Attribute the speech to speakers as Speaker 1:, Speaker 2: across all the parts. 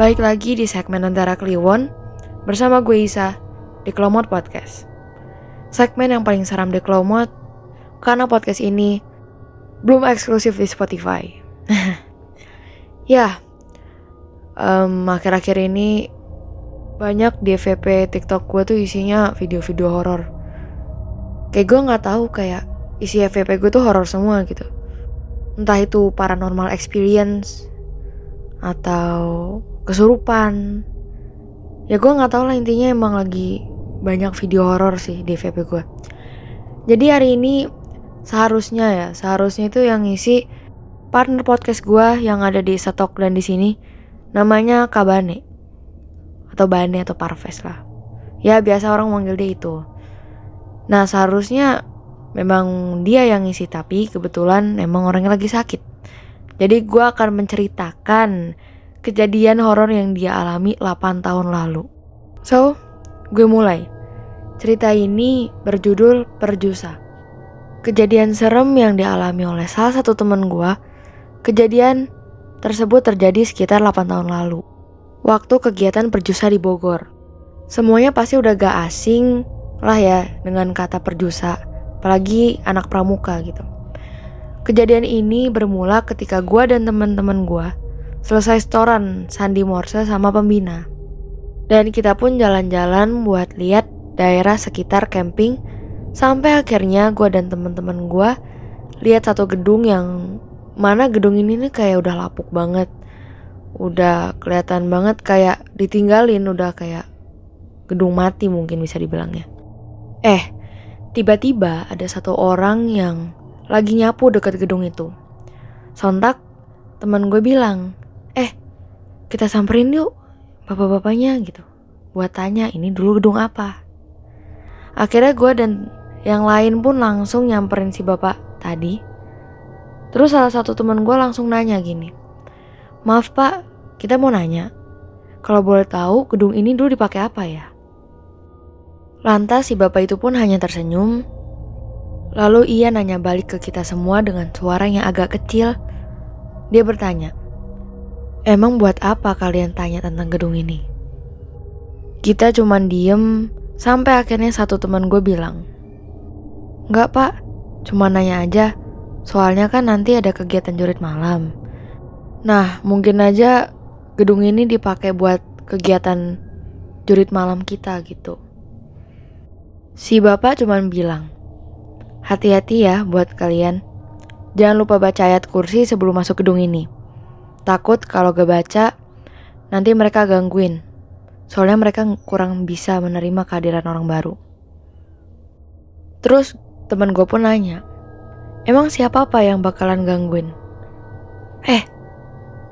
Speaker 1: Baik lagi di segmen antara Kliwon bersama gue Isa di Klomot Podcast. Segmen yang paling seram di Klomot karena podcast ini belum eksklusif di Spotify. ya, um, akhir-akhir ini banyak di FVP TikTok gue tuh isinya video-video horor. Kayak gue nggak tahu kayak isi FVP gue tuh horor semua gitu. Entah itu paranormal experience atau kesurupan. Ya gue nggak tahu lah intinya emang lagi banyak video horor sih di VP gue jadi hari ini seharusnya ya seharusnya itu yang ngisi partner podcast gue yang ada di Setok dan di sini. Namanya Kabane atau Bane atau Parves lah. Ya biasa orang manggil dia itu. Nah seharusnya memang dia yang ngisi tapi kebetulan emang orangnya lagi sakit. Jadi gue akan menceritakan kejadian horor yang dia alami 8 tahun lalu. So, gue mulai. Cerita ini berjudul Perjusa. Kejadian serem yang dialami oleh salah satu temen gue, kejadian tersebut terjadi sekitar 8 tahun lalu. Waktu kegiatan perjusa di Bogor. Semuanya pasti udah gak asing lah ya dengan kata perjusa, apalagi anak pramuka gitu. Kejadian ini bermula ketika gue dan teman-teman gue selesai setoran sandi morse sama pembina. Dan kita pun jalan-jalan buat lihat daerah sekitar camping sampai akhirnya gue dan temen-temen gue lihat satu gedung yang mana gedung ini nih kayak udah lapuk banget. Udah kelihatan banget kayak ditinggalin udah kayak gedung mati mungkin bisa dibilangnya. Eh, tiba-tiba ada satu orang yang lagi nyapu dekat gedung itu. Sontak teman gue bilang, eh kita samperin yuk bapak-bapaknya gitu. Buat tanya ini dulu gedung apa? Akhirnya gue dan yang lain pun langsung nyamperin si bapak tadi. Terus salah satu teman gue langsung nanya gini maaf pak kita mau nanya kalau boleh tahu gedung ini dulu dipakai apa ya? Lantas si bapak itu pun hanya tersenyum. Lalu ia nanya balik ke kita semua dengan suara yang agak kecil. Dia bertanya, Emang buat apa kalian tanya tentang gedung ini? Kita cuman diem sampai akhirnya satu teman gue bilang, Enggak pak, cuma nanya aja, soalnya kan nanti ada kegiatan jurit malam. Nah, mungkin aja gedung ini dipakai buat kegiatan jurit malam kita gitu. Si bapak cuman bilang, hati-hati ya buat kalian. Jangan lupa baca ayat kursi sebelum masuk gedung ini. Takut kalau gak baca, nanti mereka gangguin. Soalnya mereka kurang bisa menerima kehadiran orang baru. Terus teman gue pun nanya, emang siapa apa yang bakalan gangguin? Eh,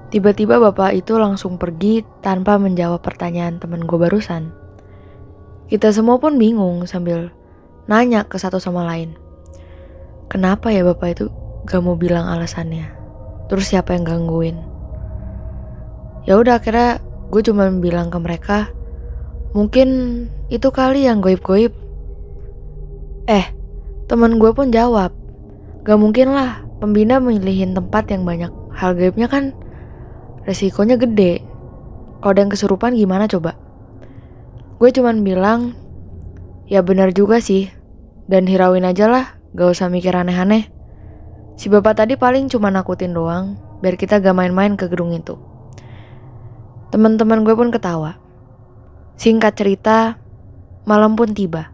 Speaker 1: tiba-tiba bapak itu langsung pergi tanpa menjawab pertanyaan teman gue barusan. Kita semua pun bingung sambil nanya ke satu sama lain. Kenapa ya bapak itu gak mau bilang alasannya? Terus siapa yang gangguin? Ya udah akhirnya gue cuma bilang ke mereka mungkin itu kali yang goib-goib. Eh teman gue pun jawab gak mungkin lah pembina memilihin tempat yang banyak hal gaibnya kan resikonya gede. Kalau ada yang kesurupan gimana coba? Gue cuma bilang ya benar juga sih dan hirauin aja lah gak usah mikir aneh-aneh. Si bapak tadi paling cuma nakutin doang biar kita gak main-main ke gedung itu Teman-teman gue pun ketawa. Singkat cerita, malam pun tiba.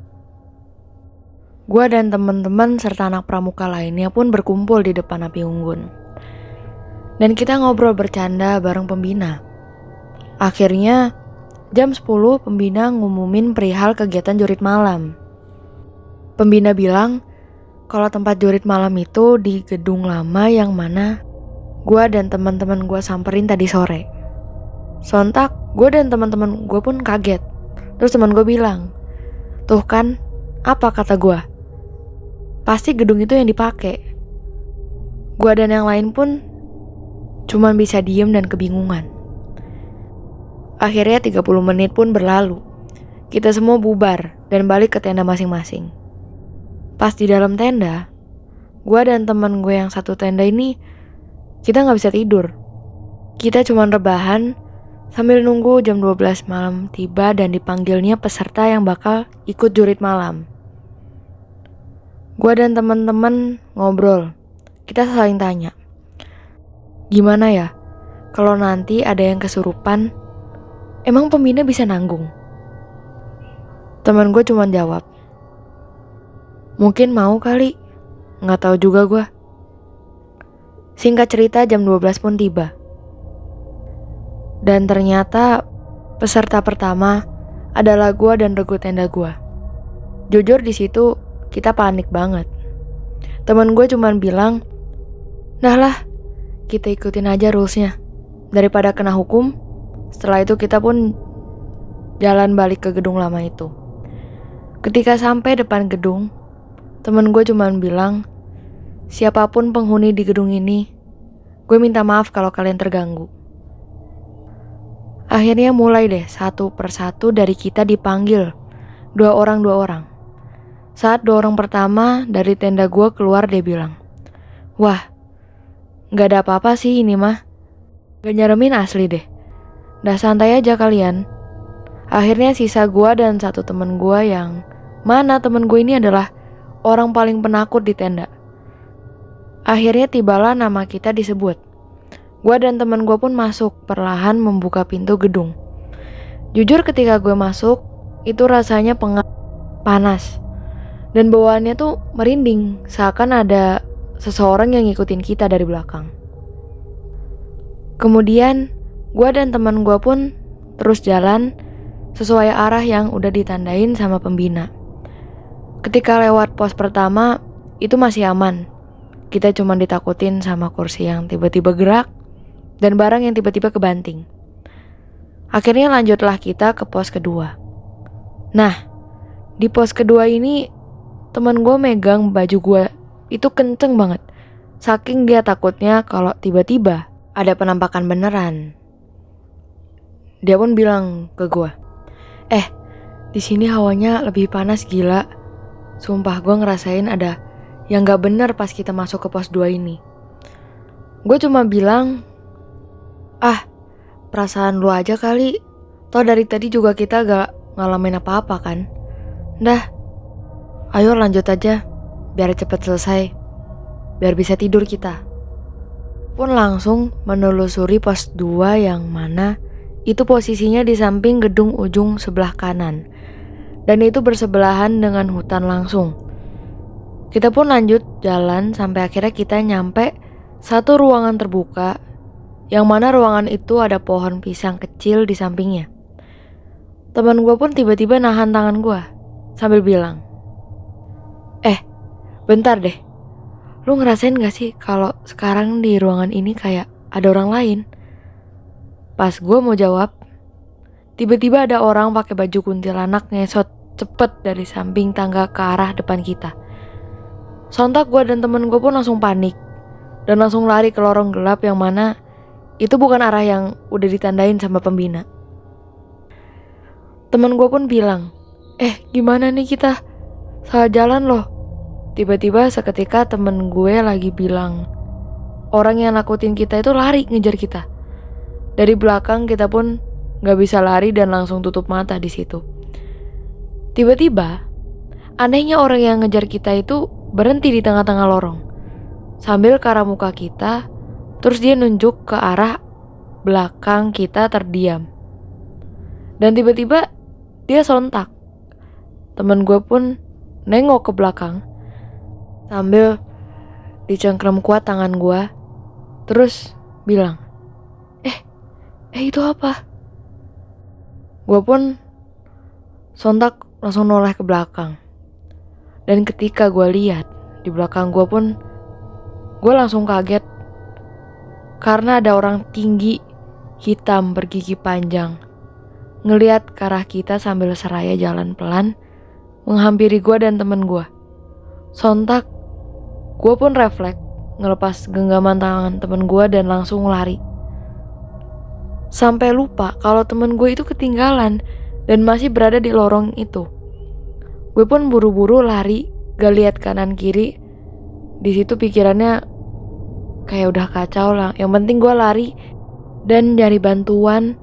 Speaker 1: Gue dan teman-teman serta anak pramuka lainnya pun berkumpul di depan api unggun. Dan kita ngobrol bercanda bareng pembina. Akhirnya, jam 10 pembina ngumumin perihal kegiatan jurit malam. Pembina bilang, kalau tempat jurit malam itu di gedung lama yang mana gue dan teman-teman gue samperin tadi sore. Sontak, gue dan teman-teman gue pun kaget. Terus teman gue bilang, tuh kan, apa kata gue? Pasti gedung itu yang dipakai. Gue dan yang lain pun cuman bisa diem dan kebingungan. Akhirnya 30 menit pun berlalu. Kita semua bubar dan balik ke tenda masing-masing. Pas di dalam tenda, gue dan teman gue yang satu tenda ini, kita nggak bisa tidur. Kita cuman rebahan Sambil nunggu jam 12 malam tiba dan dipanggilnya peserta yang bakal ikut jurit malam. Gua dan teman-teman ngobrol. Kita saling tanya. Gimana ya? Kalau nanti ada yang kesurupan, emang pembina bisa nanggung? Teman gue cuma jawab. Mungkin mau kali. Nggak tahu juga gue. Singkat cerita jam 12 pun tiba. Dan ternyata peserta pertama adalah gue dan regu tenda gue. Jujur di situ kita panik banget. Temen gue cuman bilang, Dah lah, kita ikutin aja rulesnya. Daripada kena hukum, setelah itu kita pun jalan balik ke gedung lama itu. Ketika sampai depan gedung, temen gue cuman bilang, siapa pun penghuni di gedung ini, gue minta maaf kalau kalian terganggu. Akhirnya mulai deh satu persatu dari kita dipanggil. Dua orang dua orang. Saat dua orang pertama dari tenda gue keluar dia bilang, Wah, gak ada apa-apa sih ini mah. Gak nyeremin asli deh. Dah santai aja kalian. Akhirnya sisa gue dan satu temen gue yang mana temen gue ini adalah orang paling penakut di tenda. Akhirnya tibalah nama kita disebut. Gue dan teman gue pun masuk, perlahan membuka pintu gedung. Jujur ketika gue masuk, itu rasanya pengat, panas. Dan bawaannya tuh merinding, seakan ada seseorang yang ngikutin kita dari belakang. Kemudian, gue dan teman gue pun terus jalan sesuai arah yang udah ditandain sama pembina. Ketika lewat pos pertama, itu masih aman. Kita cuma ditakutin sama kursi yang tiba-tiba gerak dan barang yang tiba-tiba kebanting. Akhirnya lanjutlah kita ke pos kedua. Nah, di pos kedua ini teman gue megang baju gue itu kenceng banget. Saking dia takutnya kalau tiba-tiba ada penampakan beneran. Dia pun bilang ke gue, eh di sini hawanya lebih panas gila. Sumpah gue ngerasain ada yang gak bener pas kita masuk ke pos 2 ini. Gue cuma bilang Ah, perasaan lu aja kali. Toh dari tadi juga kita gak ngalamin apa-apa kan? Dah, ayo lanjut aja. Biar cepet selesai. Biar bisa tidur kita. Pun langsung menelusuri pos 2 yang mana itu posisinya di samping gedung ujung sebelah kanan. Dan itu bersebelahan dengan hutan langsung. Kita pun lanjut jalan sampai akhirnya kita nyampe satu ruangan terbuka yang mana ruangan itu ada pohon pisang kecil di sampingnya. Teman gue pun tiba-tiba nahan tangan gue sambil bilang, Eh, bentar deh. Lu ngerasain gak sih kalau sekarang di ruangan ini kayak ada orang lain? Pas gue mau jawab, tiba-tiba ada orang pakai baju kuntilanak ngesot cepet dari samping tangga ke arah depan kita. Sontak gue dan temen gue pun langsung panik dan langsung lari ke lorong gelap yang mana itu bukan arah yang udah ditandain sama pembina. Temen gue pun bilang, eh gimana nih kita? Salah jalan loh. Tiba-tiba seketika temen gue lagi bilang, orang yang nakutin kita itu lari ngejar kita. Dari belakang kita pun gak bisa lari dan langsung tutup mata di situ. Tiba-tiba, anehnya orang yang ngejar kita itu berhenti di tengah-tengah lorong. Sambil ke muka kita, Terus dia nunjuk ke arah belakang kita terdiam. Dan tiba-tiba dia sontak. Temen gue pun nengok ke belakang sambil dicengkram kuat tangan gue. Terus bilang, eh, eh itu apa? Gue pun sontak langsung noleh ke belakang. Dan ketika gue lihat di belakang gue pun, gue langsung kaget karena ada orang tinggi, hitam bergigi panjang. Ngeliat ke arah kita sambil seraya jalan pelan, menghampiri gue dan temen gue. Sontak, gue pun refleks ngelepas genggaman tangan temen gue dan langsung lari. Sampai lupa kalau temen gue itu ketinggalan dan masih berada di lorong itu. Gue pun buru-buru lari, gak lihat kanan kiri. Di situ pikirannya kayak udah kacau lah yang penting gue lari dan nyari bantuan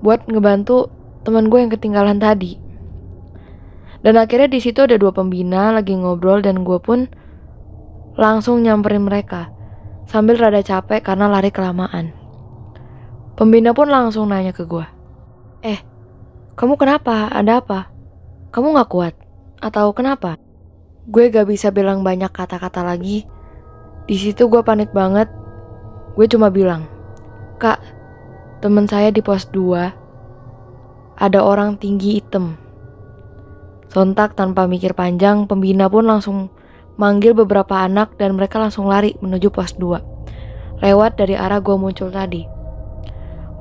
Speaker 1: buat ngebantu teman gue yang ketinggalan tadi. Dan akhirnya di situ ada dua pembina lagi ngobrol dan gue pun langsung nyamperin mereka sambil rada capek karena lari kelamaan. Pembina pun langsung nanya ke gue, eh, kamu kenapa? Ada apa? Kamu gak kuat? Atau kenapa? Gue gak bisa bilang banyak kata-kata lagi. Di situ gue panik banget. Gue cuma bilang, Kak, temen saya di pos 2 ada orang tinggi hitam Sontak tanpa mikir panjang, pembina pun langsung manggil beberapa anak dan mereka langsung lari menuju pos 2. Lewat dari arah gue muncul tadi.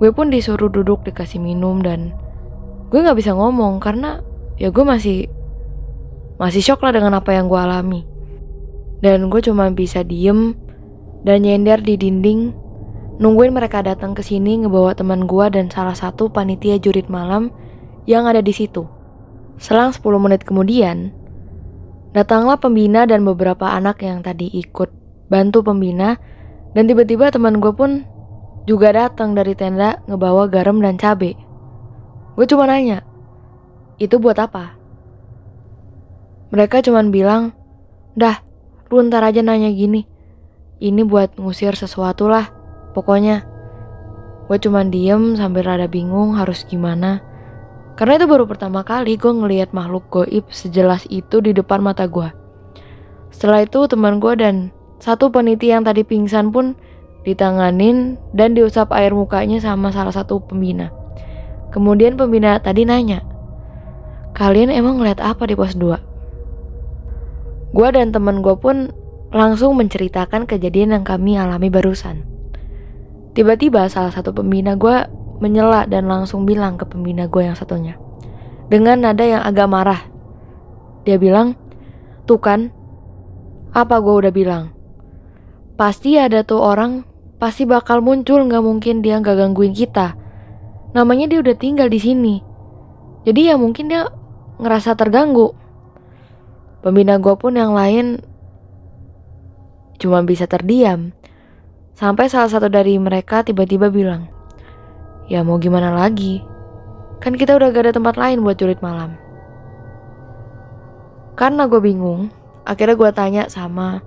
Speaker 1: Gue pun disuruh duduk dikasih minum dan gue gak bisa ngomong karena ya gue masih masih shock lah dengan apa yang gue alami. Dan gue cuma bisa diem dan nyender di dinding nungguin mereka datang ke sini ngebawa teman gue dan salah satu panitia jurit malam yang ada di situ. Selang 10 menit kemudian, datanglah pembina dan beberapa anak yang tadi ikut bantu pembina dan tiba-tiba teman gue pun juga datang dari tenda ngebawa garam dan cabe. Gue cuma nanya, itu buat apa? Mereka cuma bilang, dah, lu ntar aja nanya gini. Ini buat ngusir sesuatu lah, pokoknya. Gue cuma diem sambil rada bingung harus gimana. Karena itu baru pertama kali gue ngelihat makhluk goib sejelas itu di depan mata gue. Setelah itu teman gue dan satu peniti yang tadi pingsan pun ditanganin dan diusap air mukanya sama salah satu pembina. Kemudian pembina tadi nanya, kalian emang ngeliat apa di pos 2? Gue dan teman gue pun langsung menceritakan kejadian yang kami alami barusan. Tiba-tiba salah satu pembina gue menyela dan langsung bilang ke pembina gue yang satunya. Dengan nada yang agak marah. Dia bilang, tuh kan, apa gue udah bilang? Pasti ada tuh orang, pasti bakal muncul gak mungkin dia gak gangguin kita. Namanya dia udah tinggal di sini. Jadi ya mungkin dia ngerasa terganggu. Pembina gue pun yang lain cuma bisa terdiam. Sampai salah satu dari mereka tiba-tiba bilang, Ya mau gimana lagi? Kan kita udah gak ada tempat lain buat jurit malam. Karena gue bingung, akhirnya gue tanya sama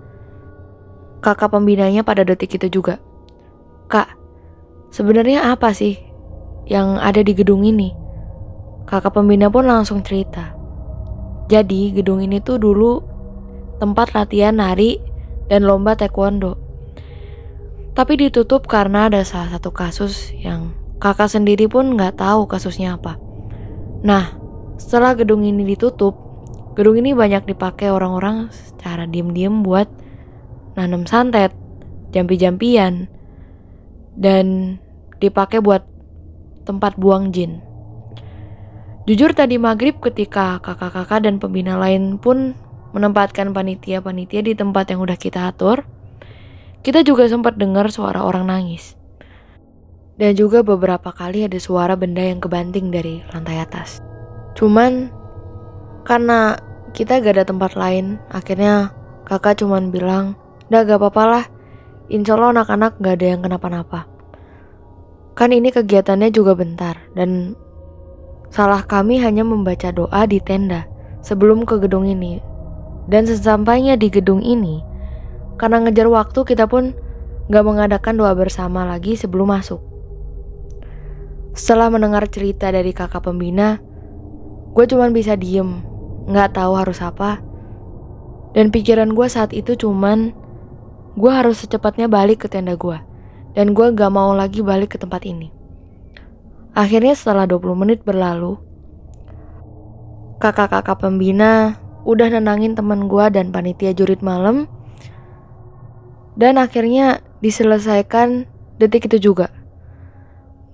Speaker 1: kakak pembinanya pada detik itu juga. Kak, sebenarnya apa sih yang ada di gedung ini? Kakak pembina pun langsung cerita. Jadi gedung ini tuh dulu tempat latihan nari dan lomba taekwondo. Tapi ditutup karena ada salah satu kasus yang Kakak sendiri pun nggak tahu kasusnya apa. Nah, setelah gedung ini ditutup, gedung ini banyak dipakai orang-orang secara diem-diem buat nanam santet, jampi-jampian, dan dipakai buat tempat buang jin. Jujur tadi maghrib ketika kakak-kakak dan pembina lain pun menempatkan panitia-panitia di tempat yang udah kita atur, kita juga sempat dengar suara orang nangis. Dan juga beberapa kali ada suara benda yang kebanting dari lantai atas. Cuman karena kita gak ada tempat lain, akhirnya kakak cuman bilang, Dah gak apa-apa lah, insya Allah anak-anak gak ada yang kenapa-napa. Kan ini kegiatannya juga bentar, dan salah kami hanya membaca doa di tenda sebelum ke gedung ini. Dan sesampainya di gedung ini, karena ngejar waktu kita pun gak mengadakan doa bersama lagi sebelum masuk. Setelah mendengar cerita dari kakak pembina, gue cuma bisa diem, nggak tahu harus apa. Dan pikiran gue saat itu cuman, gue harus secepatnya balik ke tenda gue. Dan gue gak mau lagi balik ke tempat ini. Akhirnya setelah 20 menit berlalu, kakak-kakak pembina udah nenangin teman gue dan panitia jurit malam. Dan akhirnya diselesaikan detik itu juga.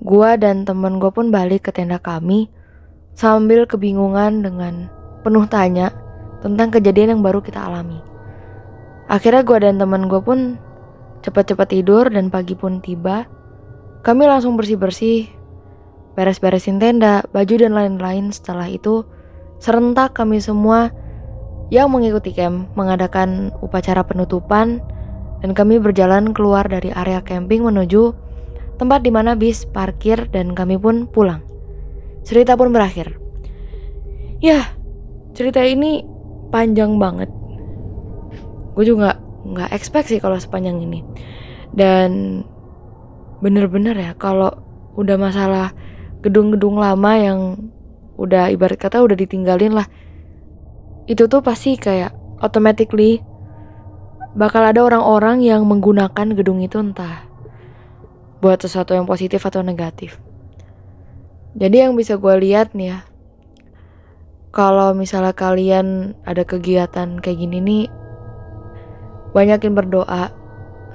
Speaker 1: Gua dan temen gue pun balik ke tenda kami sambil kebingungan dengan penuh tanya tentang kejadian yang baru kita alami. Akhirnya gue dan temen gue pun cepat-cepat tidur dan pagi pun tiba. Kami langsung bersih-bersih, beres-beresin tenda, baju dan lain-lain. Setelah itu serentak kami semua yang mengikuti camp mengadakan upacara penutupan dan kami berjalan keluar dari area camping menuju tempat di mana bis parkir dan kami pun pulang. cerita pun berakhir. Ya, cerita ini panjang banget. Gue juga nggak expect sih kalau sepanjang ini. Dan bener-bener ya kalau udah masalah gedung-gedung lama yang udah ibarat kata udah ditinggalin lah. Itu tuh pasti kayak automatically bakal ada orang-orang yang menggunakan gedung itu entah buat sesuatu yang positif atau negatif. Jadi yang bisa gue lihat nih ya, kalau misalnya kalian ada kegiatan kayak gini nih, banyakin berdoa,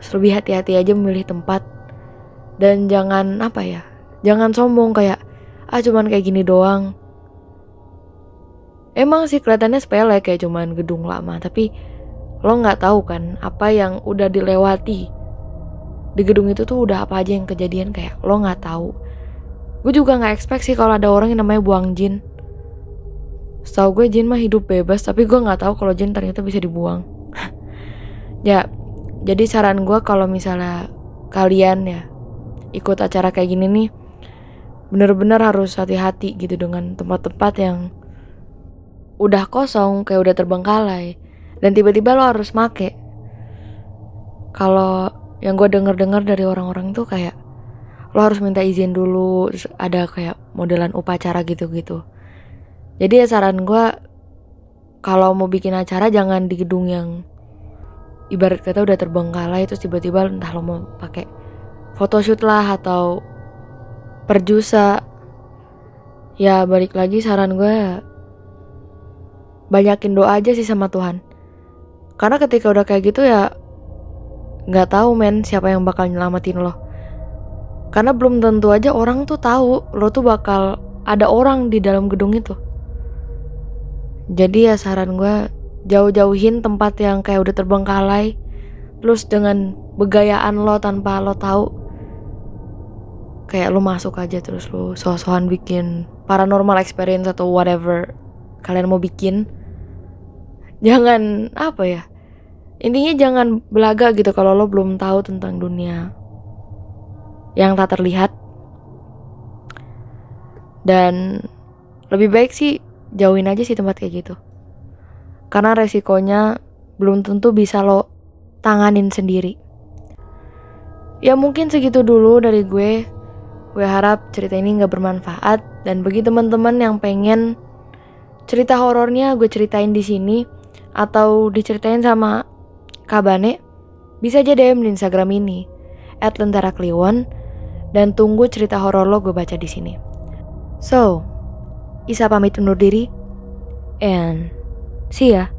Speaker 1: lebih hati-hati aja memilih tempat, dan jangan apa ya, jangan sombong kayak ah cuman kayak gini doang. Emang sih kelihatannya sepele kayak cuman gedung lama, tapi lo nggak tahu kan apa yang udah dilewati. Di gedung itu tuh udah apa aja yang kejadian kayak lo nggak tahu. Gue juga nggak expect sih kalau ada orang yang namanya buang jin. Setahu gue jin mah hidup bebas tapi gue nggak tahu kalau jin ternyata bisa dibuang. Ya jadi saran gue kalau misalnya kalian ya ikut acara kayak gini nih bener-bener harus hati-hati gitu dengan tempat-tempat yang udah kosong kayak udah terbengkalai. Dan tiba-tiba lo harus make. Kalau yang gue denger-dengar dari orang-orang tuh kayak lo harus minta izin dulu ada kayak modelan upacara gitu-gitu. Jadi ya saran gue kalau mau bikin acara jangan di gedung yang ibarat kata udah terbengkalai terus tiba-tiba entah lo mau pakai photoshoot lah atau perjusa ya balik lagi saran gue banyakin doa aja sih sama Tuhan karena ketika udah kayak gitu ya nggak tahu men siapa yang bakal nyelamatin lo karena belum tentu aja orang tuh tahu lo tuh bakal ada orang di dalam gedung itu. Jadi ya saran gue jauh-jauhin tempat yang kayak udah terbengkalai. Terus dengan begayaan lo tanpa lo tahu. Kayak lo masuk aja terus lo sosokan bikin paranormal experience atau whatever kalian mau bikin. Jangan apa ya? Intinya jangan belaga gitu kalau lo belum tahu tentang dunia yang tak terlihat dan lebih baik sih jauhin aja sih tempat kayak gitu karena resikonya belum tentu bisa lo tanganin sendiri ya mungkin segitu dulu dari gue gue harap cerita ini gak bermanfaat dan bagi teman-teman yang pengen cerita horornya gue ceritain di sini atau diceritain sama Kabane bisa aja DM di Instagram ini at lentera kliwon dan tunggu cerita horor lo gue baca di sini. So, Isa pamit undur diri, and see ya.